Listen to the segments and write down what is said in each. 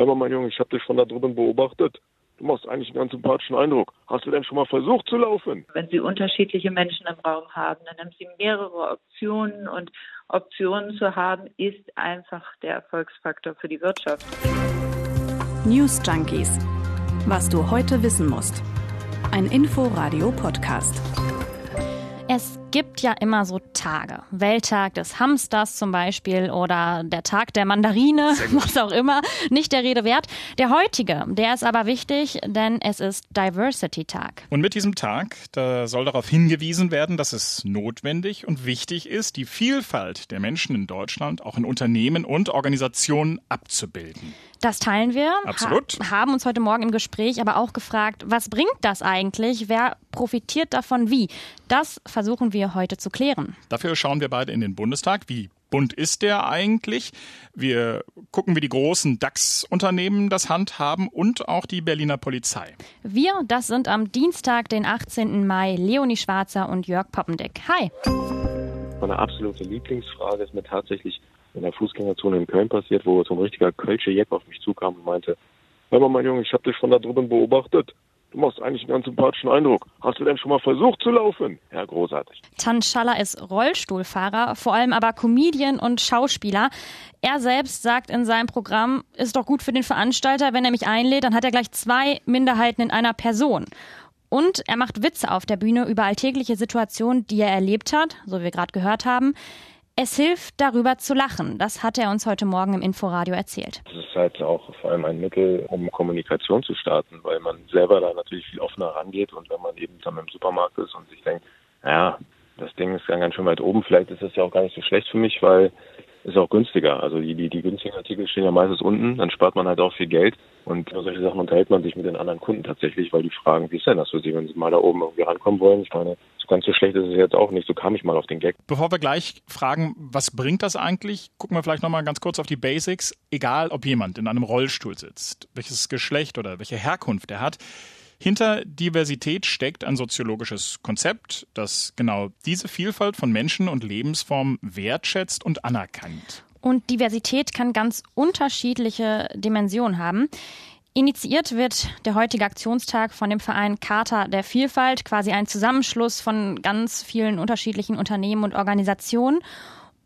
Hör mal, mein Junge, ich habe dich von da drüben beobachtet. Du machst eigentlich einen ganz sympathischen Eindruck. Hast du denn schon mal versucht zu laufen? Wenn Sie unterschiedliche Menschen im Raum haben, dann haben Sie mehrere Optionen und Optionen zu haben, ist einfach der Erfolgsfaktor für die Wirtschaft. News Junkies. Was du heute wissen musst. Ein Info-Radio-Podcast. Es gibt ja immer so Tage. Welttag des Hamsters zum Beispiel oder der Tag der Mandarine, was auch immer. Nicht der Rede wert. Der heutige, der ist aber wichtig, denn es ist Diversity Tag. Und mit diesem Tag, da soll darauf hingewiesen werden, dass es notwendig und wichtig ist, die Vielfalt der Menschen in Deutschland auch in Unternehmen und Organisationen abzubilden. Das teilen wir. Absolut. Ha haben uns heute Morgen im Gespräch aber auch gefragt, was bringt das eigentlich? Wer profitiert davon wie? Das versuchen wir heute zu klären. Dafür schauen wir beide in den Bundestag. Wie bunt ist der eigentlich? Wir gucken, wie die großen DAX-Unternehmen das handhaben und auch die Berliner Polizei. Wir, das sind am Dienstag, den 18. Mai, Leonie Schwarzer und Jörg Poppendick. Hi. Meine absolute Lieblingsfrage ist mir tatsächlich in der Fußgängerzone in Köln passiert, wo so ein richtiger Kölsche Jeck auf mich zukam und meinte, hör mal, mein Junge, ich habe dich von da drüben beobachtet. Du machst eigentlich einen ganz sympathischen Eindruck. Hast du denn schon mal versucht zu laufen? Ja, großartig. Tan Schaller ist Rollstuhlfahrer, vor allem aber Comedian und Schauspieler. Er selbst sagt in seinem Programm, ist doch gut für den Veranstalter, wenn er mich einlädt, dann hat er gleich zwei Minderheiten in einer Person. Und er macht Witze auf der Bühne über alltägliche Situationen, die er erlebt hat, so wie wir gerade gehört haben. Es hilft, darüber zu lachen. Das hat er uns heute Morgen im Inforadio erzählt. Das ist halt auch vor allem ein Mittel, um Kommunikation zu starten, weil man selber da natürlich viel offener rangeht und wenn man eben dann im Supermarkt ist und sich denkt, naja, das Ding ist ganz schön weit oben, vielleicht ist das ja auch gar nicht so schlecht für mich, weil ist auch günstiger. Also die, die, die günstigen Artikel stehen ja meistens unten, dann spart man halt auch viel Geld. Und über solche Sachen unterhält man sich mit den anderen Kunden tatsächlich, weil die fragen, wie ist denn das für sie, wenn sie mal da oben irgendwie rankommen wollen? Ich meine, ganz so schlecht ist es jetzt auch nicht. So kam ich mal auf den Gag. Bevor wir gleich fragen, was bringt das eigentlich, gucken wir vielleicht nochmal ganz kurz auf die Basics. Egal, ob jemand in einem Rollstuhl sitzt, welches Geschlecht oder welche Herkunft er hat, hinter Diversität steckt ein soziologisches Konzept, das genau diese Vielfalt von Menschen und Lebensformen wertschätzt und anerkennt. Und Diversität kann ganz unterschiedliche Dimensionen haben. Initiiert wird der heutige Aktionstag von dem Verein Charta der Vielfalt, quasi ein Zusammenschluss von ganz vielen unterschiedlichen Unternehmen und Organisationen.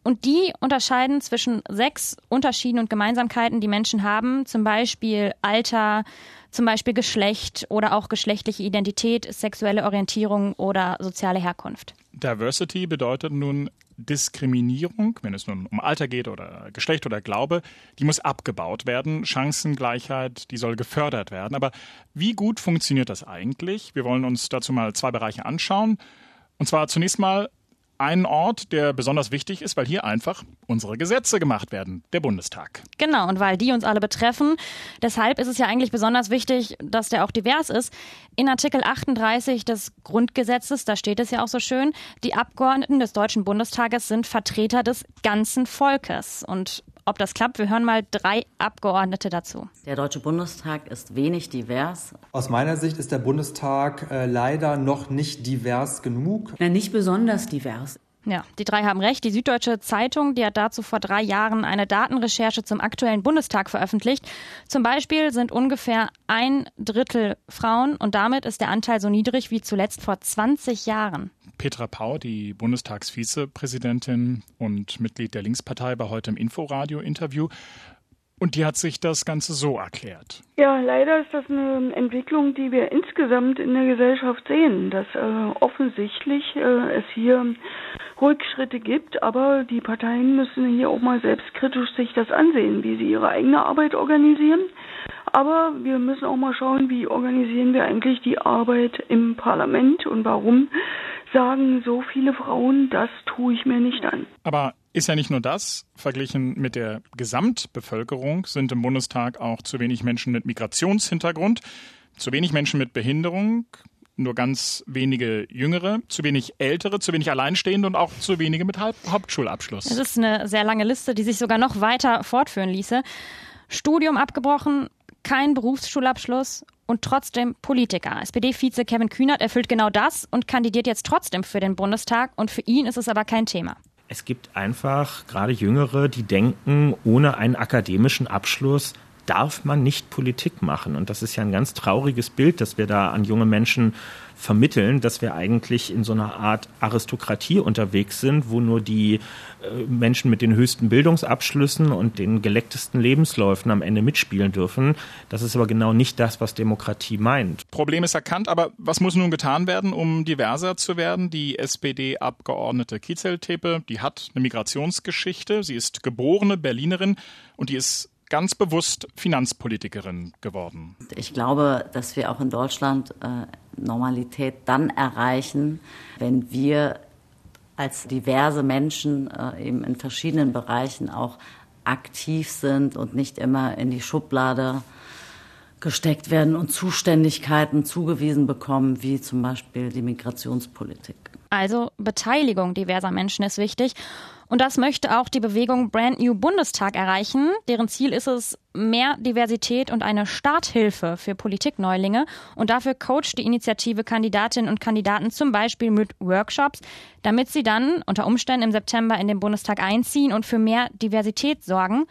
Und die unterscheiden zwischen sechs Unterschieden und Gemeinsamkeiten, die Menschen haben, zum Beispiel Alter, zum Beispiel Geschlecht oder auch geschlechtliche Identität, sexuelle Orientierung oder soziale Herkunft. Diversity bedeutet nun Diskriminierung, wenn es nun um Alter geht oder Geschlecht oder Glaube, die muss abgebaut werden. Chancengleichheit, die soll gefördert werden. Aber wie gut funktioniert das eigentlich? Wir wollen uns dazu mal zwei Bereiche anschauen. Und zwar zunächst mal einen Ort, der besonders wichtig ist, weil hier einfach unsere Gesetze gemacht werden, der Bundestag. Genau, und weil die uns alle betreffen. Deshalb ist es ja eigentlich besonders wichtig, dass der auch divers ist. In Artikel 38 des Grundgesetzes, da steht es ja auch so schön, die Abgeordneten des Deutschen Bundestages sind Vertreter des ganzen Volkes. Und ob das klappt, wir hören mal drei Abgeordnete dazu. Der Deutsche Bundestag ist wenig divers. Aus meiner Sicht ist der Bundestag äh, leider noch nicht divers genug. Na, nicht besonders divers. Ja, die drei haben recht. Die Süddeutsche Zeitung, die hat dazu vor drei Jahren eine Datenrecherche zum aktuellen Bundestag veröffentlicht. Zum Beispiel sind ungefähr ein Drittel Frauen und damit ist der Anteil so niedrig wie zuletzt vor 20 Jahren. Petra Pau, die Bundestagsvizepräsidentin und Mitglied der Linkspartei, war heute im Inforadio-Interview. Und die hat sich das Ganze so erklärt. Ja, leider ist das eine Entwicklung, die wir insgesamt in der Gesellschaft sehen, dass äh, offensichtlich äh, es hier Rückschritte gibt, aber die Parteien müssen hier auch mal selbstkritisch sich das ansehen, wie sie ihre eigene Arbeit organisieren. Aber wir müssen auch mal schauen, wie organisieren wir eigentlich die Arbeit im Parlament und warum sagen so viele Frauen, das tue ich mir nicht an. Aber ist ja nicht nur das. Verglichen mit der Gesamtbevölkerung sind im Bundestag auch zu wenig Menschen mit Migrationshintergrund, zu wenig Menschen mit Behinderung, nur ganz wenige Jüngere, zu wenig Ältere, zu wenig Alleinstehende und auch zu wenige mit Hauptschulabschluss. Das ist eine sehr lange Liste, die sich sogar noch weiter fortführen ließe. Studium abgebrochen, kein Berufsschulabschluss und trotzdem Politiker. SPD-Vize Kevin Kühnert erfüllt genau das und kandidiert jetzt trotzdem für den Bundestag und für ihn ist es aber kein Thema. Es gibt einfach gerade Jüngere, die denken, ohne einen akademischen Abschluss darf man nicht Politik machen. Und das ist ja ein ganz trauriges Bild, das wir da an junge Menschen vermitteln, dass wir eigentlich in so einer Art Aristokratie unterwegs sind, wo nur die äh, Menschen mit den höchsten Bildungsabschlüssen und den gelecktesten Lebensläufen am Ende mitspielen dürfen. Das ist aber genau nicht das, was Demokratie meint. Problem ist erkannt, aber was muss nun getan werden, um diverser zu werden? Die SPD-Abgeordnete Kizel Tepe, die hat eine Migrationsgeschichte. Sie ist geborene Berlinerin und die ist ganz bewusst Finanzpolitikerin geworden. Ich glaube, dass wir auch in Deutschland äh, Normalität dann erreichen, wenn wir als diverse Menschen äh, eben in verschiedenen Bereichen auch aktiv sind und nicht immer in die Schublade gesteckt werden und Zuständigkeiten zugewiesen bekommen, wie zum Beispiel die Migrationspolitik. Also Beteiligung diverser Menschen ist wichtig. Und das möchte auch die Bewegung Brand New Bundestag erreichen. Deren Ziel ist es, mehr Diversität und eine Starthilfe für Politikneulinge. Und dafür coacht die Initiative Kandidatinnen und Kandidaten zum Beispiel mit Workshops, damit sie dann unter Umständen im September in den Bundestag einziehen und für mehr Diversität sorgen.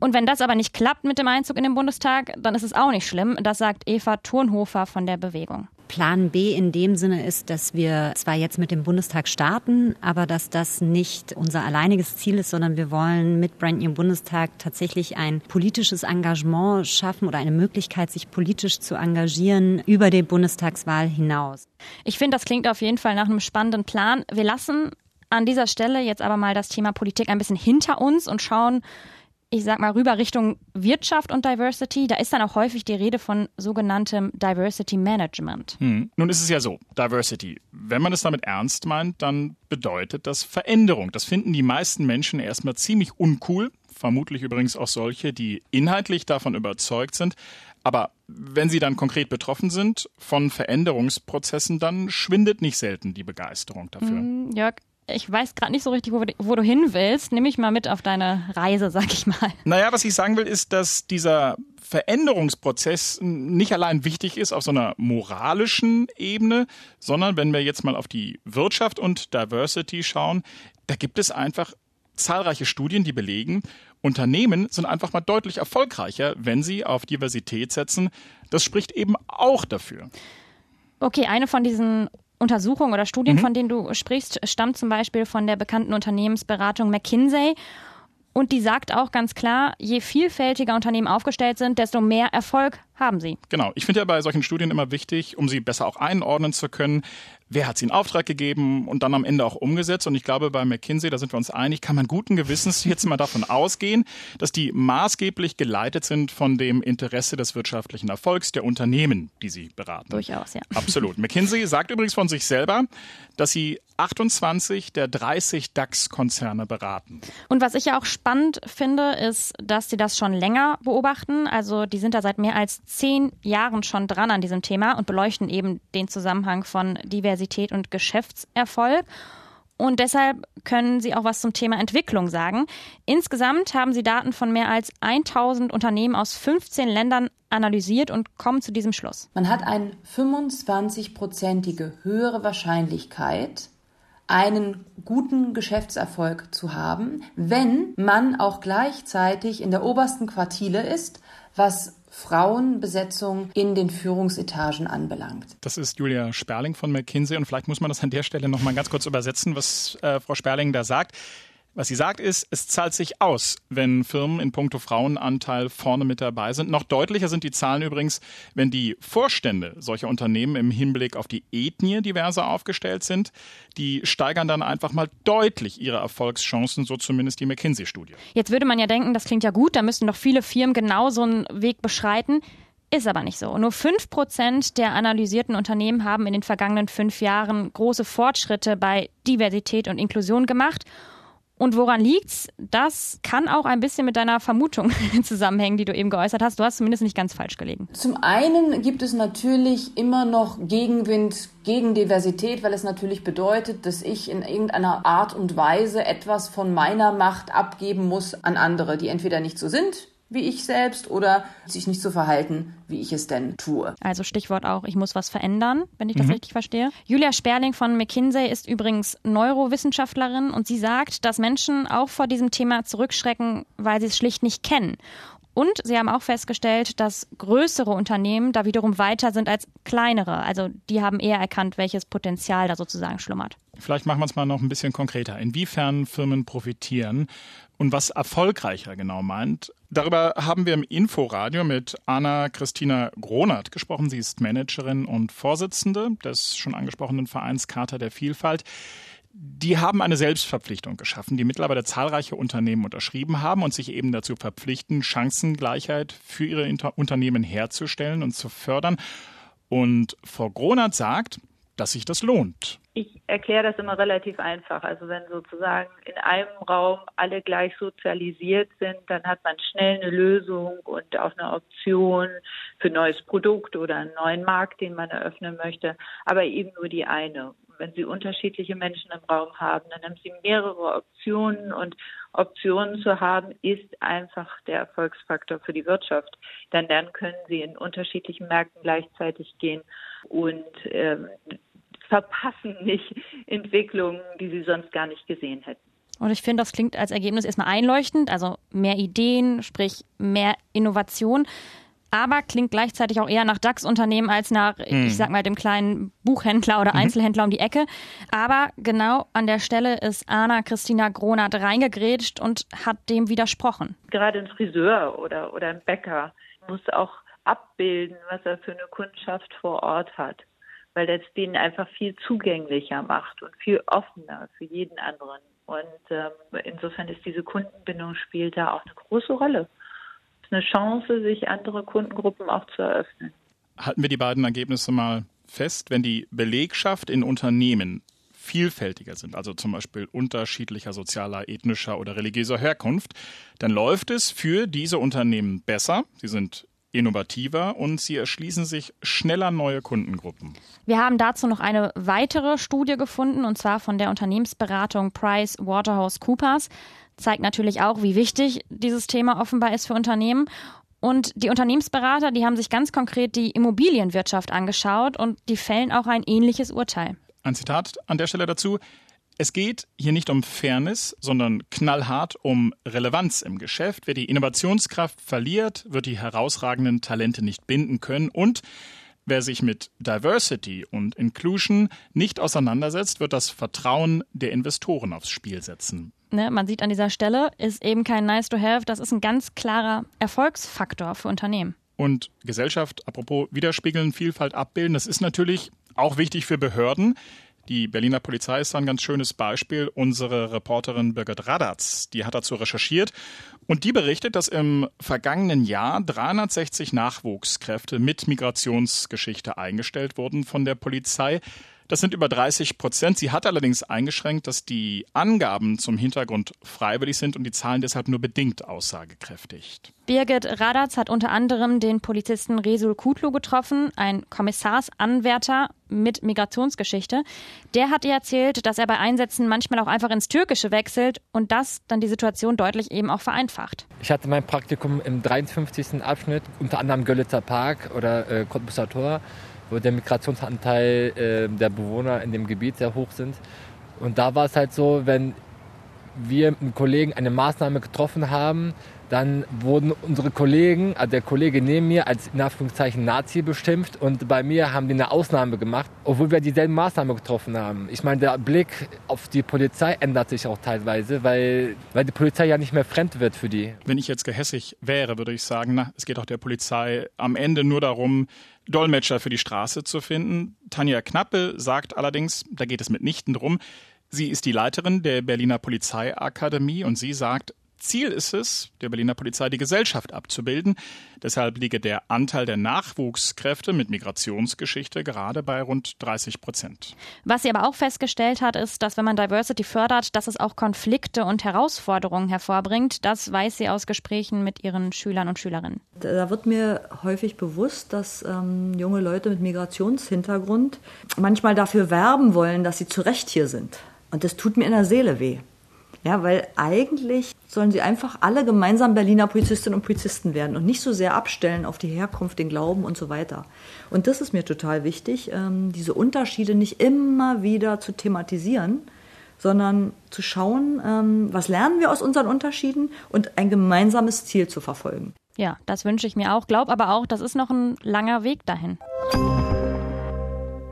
Und wenn das aber nicht klappt mit dem Einzug in den Bundestag, dann ist es auch nicht schlimm. Das sagt Eva Turnhofer von der Bewegung. Plan B in dem Sinne ist, dass wir zwar jetzt mit dem Bundestag starten, aber dass das nicht unser alleiniges Ziel ist, sondern wir wollen mit Brand New Bundestag tatsächlich ein politisches Engagement schaffen oder eine Möglichkeit, sich politisch zu engagieren über die Bundestagswahl hinaus. Ich finde, das klingt auf jeden Fall nach einem spannenden Plan. Wir lassen an dieser Stelle jetzt aber mal das Thema Politik ein bisschen hinter uns und schauen, ich sag mal, rüber Richtung Wirtschaft und Diversity, da ist dann auch häufig die Rede von sogenanntem Diversity Management. Hm. Nun ist es ja so, Diversity, wenn man es damit ernst meint, dann bedeutet das Veränderung. Das finden die meisten Menschen erstmal ziemlich uncool, vermutlich übrigens auch solche, die inhaltlich davon überzeugt sind. Aber wenn sie dann konkret betroffen sind von Veränderungsprozessen, dann schwindet nicht selten die Begeisterung dafür. Hm, Jörg, ich weiß gerade nicht so richtig, wo, wo, du hin willst. Nimm mich mal mit auf deine Reise, sag ich mal. Naja, was ich sagen will, ist, dass dieser Veränderungsprozess nicht allein wichtig ist auf so einer moralischen Ebene, sondern wenn wir jetzt mal auf die Wirtschaft und Diversity schauen, da gibt es einfach zahlreiche Studien, die belegen, Unternehmen sind einfach mal deutlich erfolgreicher, wenn sie auf Diversität setzen. Das spricht eben auch dafür. Okay, eine von diesen Untersuchungen oder Studien, mhm. von denen du sprichst, stammt zum Beispiel von der bekannten Unternehmensberatung McKinsey. Und die sagt auch ganz klar, je vielfältiger Unternehmen aufgestellt sind, desto mehr Erfolg haben sie. Genau. Ich finde ja bei solchen Studien immer wichtig, um sie besser auch einordnen zu können, wer hat sie in Auftrag gegeben und dann am Ende auch umgesetzt. Und ich glaube, bei McKinsey, da sind wir uns einig, kann man guten Gewissens jetzt mal davon ausgehen, dass die maßgeblich geleitet sind von dem Interesse des wirtschaftlichen Erfolgs der Unternehmen, die sie beraten. Durchaus, ja. Absolut. McKinsey sagt übrigens von sich selber, dass sie 28 der 30 DAX-Konzerne beraten. Und was ich ja auch spannend finde, ist, dass sie das schon länger beobachten. Also die sind da seit mehr als zehn Jahren schon dran an diesem Thema und beleuchten eben den Zusammenhang von Diversität und Geschäftserfolg. Und deshalb können Sie auch was zum Thema Entwicklung sagen. Insgesamt haben Sie Daten von mehr als 1000 Unternehmen aus 15 Ländern analysiert und kommen zu diesem Schluss. Man hat eine 25-prozentige höhere Wahrscheinlichkeit, einen guten Geschäftserfolg zu haben, wenn man auch gleichzeitig in der obersten Quartile ist, was Frauenbesetzung in den Führungsetagen anbelangt. Das ist Julia Sperling von McKinsey und vielleicht muss man das an der Stelle noch mal ganz kurz übersetzen, was äh, Frau Sperling da sagt. Was sie sagt ist, es zahlt sich aus, wenn Firmen in puncto Frauenanteil vorne mit dabei sind. Noch deutlicher sind die Zahlen übrigens, wenn die Vorstände solcher Unternehmen im Hinblick auf die Ethnie diverser aufgestellt sind. Die steigern dann einfach mal deutlich ihre Erfolgschancen, so zumindest die McKinsey-Studie. Jetzt würde man ja denken, das klingt ja gut, da müssten doch viele Firmen genau so einen Weg beschreiten. Ist aber nicht so. Nur fünf Prozent der analysierten Unternehmen haben in den vergangenen fünf Jahren große Fortschritte bei Diversität und Inklusion gemacht. Und woran liegt's? Das kann auch ein bisschen mit deiner Vermutung zusammenhängen, die du eben geäußert hast. Du hast zumindest nicht ganz falsch gelegen. Zum einen gibt es natürlich immer noch Gegenwind gegen Diversität, weil es natürlich bedeutet, dass ich in irgendeiner Art und Weise etwas von meiner Macht abgeben muss an andere, die entweder nicht so sind, wie ich selbst oder sich nicht so verhalten, wie ich es denn tue. Also Stichwort auch, ich muss was verändern, wenn ich das mhm. richtig verstehe. Julia Sperling von McKinsey ist übrigens Neurowissenschaftlerin und sie sagt, dass Menschen auch vor diesem Thema zurückschrecken, weil sie es schlicht nicht kennen. Und sie haben auch festgestellt, dass größere Unternehmen da wiederum weiter sind als kleinere. Also die haben eher erkannt, welches Potenzial da sozusagen schlummert. Vielleicht machen wir es mal noch ein bisschen konkreter. Inwiefern Firmen profitieren und was erfolgreicher genau meint. Darüber haben wir im Inforadio mit Anna Christina Gronert gesprochen. Sie ist Managerin und Vorsitzende des schon angesprochenen Vereins Charta der Vielfalt. Die haben eine Selbstverpflichtung geschaffen, die mittlerweile zahlreiche Unternehmen unterschrieben haben und sich eben dazu verpflichten, Chancengleichheit für ihre Inter Unternehmen herzustellen und zu fördern. Und Frau Gronert sagt, dass sich das lohnt. Ich erkläre das immer relativ einfach. Also wenn sozusagen in einem Raum alle gleich sozialisiert sind, dann hat man schnell eine Lösung und auch eine Option für ein neues Produkt oder einen neuen Markt, den man eröffnen möchte, aber eben nur die eine wenn Sie unterschiedliche Menschen im Raum haben, dann haben Sie mehrere Optionen und Optionen zu haben, ist einfach der Erfolgsfaktor für die Wirtschaft. Denn dann können Sie in unterschiedlichen Märkten gleichzeitig gehen und ähm, verpassen nicht Entwicklungen, die Sie sonst gar nicht gesehen hätten. Und ich finde, das klingt als Ergebnis erstmal einleuchtend, also mehr Ideen, sprich mehr Innovation aber klingt gleichzeitig auch eher nach DAX-Unternehmen als nach, hm. ich sag mal, dem kleinen Buchhändler oder mhm. Einzelhändler um die Ecke. Aber genau an der Stelle ist Anna Christina Gronert reingegrätscht und hat dem widersprochen. Gerade ein Friseur oder, oder ein Bäcker muss auch abbilden, was er für eine Kundschaft vor Ort hat weil das denen einfach viel zugänglicher macht und viel offener für jeden anderen. Und ähm, insofern ist diese Kundenbindung spielt da auch eine große Rolle eine Chance, sich andere Kundengruppen auch zu eröffnen. Halten wir die beiden Ergebnisse mal fest, wenn die Belegschaft in Unternehmen vielfältiger sind, also zum Beispiel unterschiedlicher sozialer, ethnischer oder religiöser Herkunft, dann läuft es für diese Unternehmen besser. Sie sind innovativer und sie erschließen sich schneller neue Kundengruppen. Wir haben dazu noch eine weitere Studie gefunden, und zwar von der Unternehmensberatung Price Waterhouse Coopers zeigt natürlich auch, wie wichtig dieses Thema offenbar ist für Unternehmen. Und die Unternehmensberater, die haben sich ganz konkret die Immobilienwirtschaft angeschaut und die fällen auch ein ähnliches Urteil. Ein Zitat an der Stelle dazu. Es geht hier nicht um Fairness, sondern knallhart um Relevanz im Geschäft. Wer die Innovationskraft verliert, wird die herausragenden Talente nicht binden können und Wer sich mit Diversity und Inclusion nicht auseinandersetzt, wird das Vertrauen der Investoren aufs Spiel setzen. Ne, man sieht an dieser Stelle, ist eben kein Nice to Have, das ist ein ganz klarer Erfolgsfaktor für Unternehmen. Und Gesellschaft, apropos widerspiegeln, Vielfalt abbilden, das ist natürlich auch wichtig für Behörden. Die Berliner Polizei ist ein ganz schönes Beispiel. Unsere Reporterin Birgit Radatz, die hat dazu recherchiert und die berichtet, dass im vergangenen Jahr 360 Nachwuchskräfte mit Migrationsgeschichte eingestellt wurden von der Polizei. Das sind über 30 Prozent. Sie hat allerdings eingeschränkt, dass die Angaben zum Hintergrund freiwillig sind und die Zahlen deshalb nur bedingt aussagekräftig. Birgit Radatz hat unter anderem den Polizisten Resul Kutlu getroffen, ein Kommissarsanwärter mit Migrationsgeschichte. Der hat ihr erzählt, dass er bei Einsätzen manchmal auch einfach ins Türkische wechselt und das dann die Situation deutlich eben auch vereinfacht. Ich hatte mein Praktikum im 53. Abschnitt, unter anderem Görlitzer Park oder äh, Cottbusser Tor wo der Migrationsanteil äh, der Bewohner in dem Gebiet sehr hoch sind. Und da war es halt so, wenn wir mit Kollegen eine Maßnahme getroffen haben, dann wurden unsere Kollegen, also der Kollege neben mir, als in Anführungszeichen Nazi bestimmt und bei mir haben die eine Ausnahme gemacht, obwohl wir dieselben Maßnahmen getroffen haben. Ich meine, der Blick auf die Polizei ändert sich auch teilweise, weil, weil die Polizei ja nicht mehr fremd wird für die. Wenn ich jetzt gehässig wäre, würde ich sagen, na, es geht auch der Polizei am Ende nur darum, Dolmetscher für die Straße zu finden. Tanja Knappe sagt allerdings, da geht es mitnichten drum. Sie ist die Leiterin der Berliner Polizeiakademie und sie sagt, Ziel ist es, der Berliner Polizei die Gesellschaft abzubilden. Deshalb liege der Anteil der Nachwuchskräfte mit Migrationsgeschichte gerade bei rund 30 Prozent. Was sie aber auch festgestellt hat, ist, dass wenn man Diversity fördert, dass es auch Konflikte und Herausforderungen hervorbringt. Das weiß sie aus Gesprächen mit ihren Schülern und Schülerinnen. Da wird mir häufig bewusst, dass ähm, junge Leute mit Migrationshintergrund manchmal dafür werben wollen, dass sie zu Recht hier sind. Und das tut mir in der Seele weh. Ja, weil eigentlich sollen sie einfach alle gemeinsam Berliner Polizistinnen und Polizisten werden und nicht so sehr abstellen auf die Herkunft, den Glauben und so weiter. Und das ist mir total wichtig, ähm, diese Unterschiede nicht immer wieder zu thematisieren, sondern zu schauen, ähm, was lernen wir aus unseren Unterschieden und ein gemeinsames Ziel zu verfolgen. Ja, das wünsche ich mir auch. Glaub aber auch, das ist noch ein langer Weg dahin.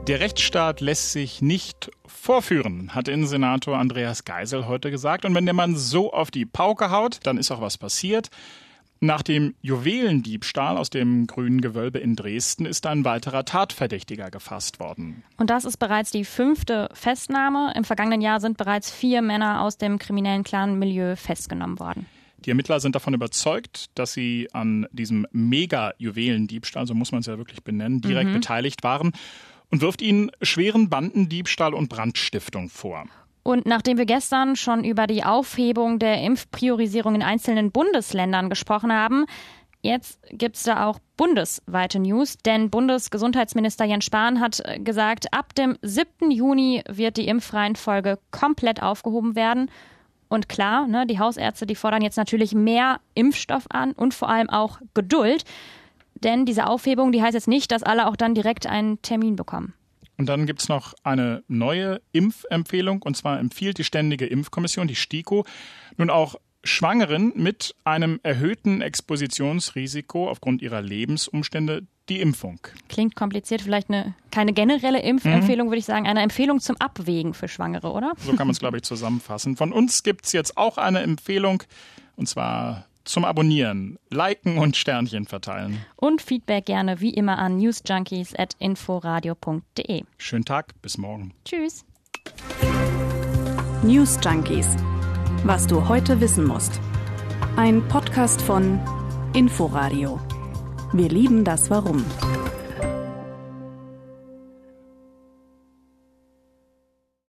Der Rechtsstaat lässt sich nicht vorführen, hat Innensenator Andreas Geisel heute gesagt. Und wenn der Mann so auf die Pauke haut, dann ist auch was passiert. Nach dem Juwelendiebstahl aus dem Grünen Gewölbe in Dresden ist ein weiterer Tatverdächtiger gefasst worden. Und das ist bereits die fünfte Festnahme. Im vergangenen Jahr sind bereits vier Männer aus dem kriminellen Clan-Milieu festgenommen worden. Die Ermittler sind davon überzeugt, dass sie an diesem Mega-Juwelendiebstahl, so muss man es ja wirklich benennen, direkt mhm. beteiligt waren und wirft ihnen schweren Bandendiebstahl und Brandstiftung vor. Und nachdem wir gestern schon über die Aufhebung der Impfpriorisierung in einzelnen Bundesländern gesprochen haben, jetzt gibt es da auch bundesweite News, denn Bundesgesundheitsminister Jens Spahn hat gesagt, ab dem 7. Juni wird die Impfreihenfolge komplett aufgehoben werden. Und klar, ne, die Hausärzte, die fordern jetzt natürlich mehr Impfstoff an und vor allem auch Geduld. Denn diese Aufhebung, die heißt jetzt nicht, dass alle auch dann direkt einen Termin bekommen. Und dann gibt es noch eine neue Impfempfehlung, und zwar empfiehlt die Ständige Impfkommission, die STIKO, nun auch Schwangeren mit einem erhöhten Expositionsrisiko aufgrund ihrer Lebensumstände die Impfung. Klingt kompliziert, vielleicht eine keine generelle Impfempfehlung, mhm. würde ich sagen, eine Empfehlung zum Abwägen für Schwangere, oder? So kann man es, glaube ich, zusammenfassen. Von uns gibt es jetzt auch eine Empfehlung, und zwar zum Abonnieren, Liken und Sternchen verteilen. Und Feedback gerne wie immer an newsjunkies.inforadio.de. Schönen Tag, bis morgen. Tschüss. News Junkies. Was du heute wissen musst. Ein Podcast von Inforadio. Wir lieben das Warum.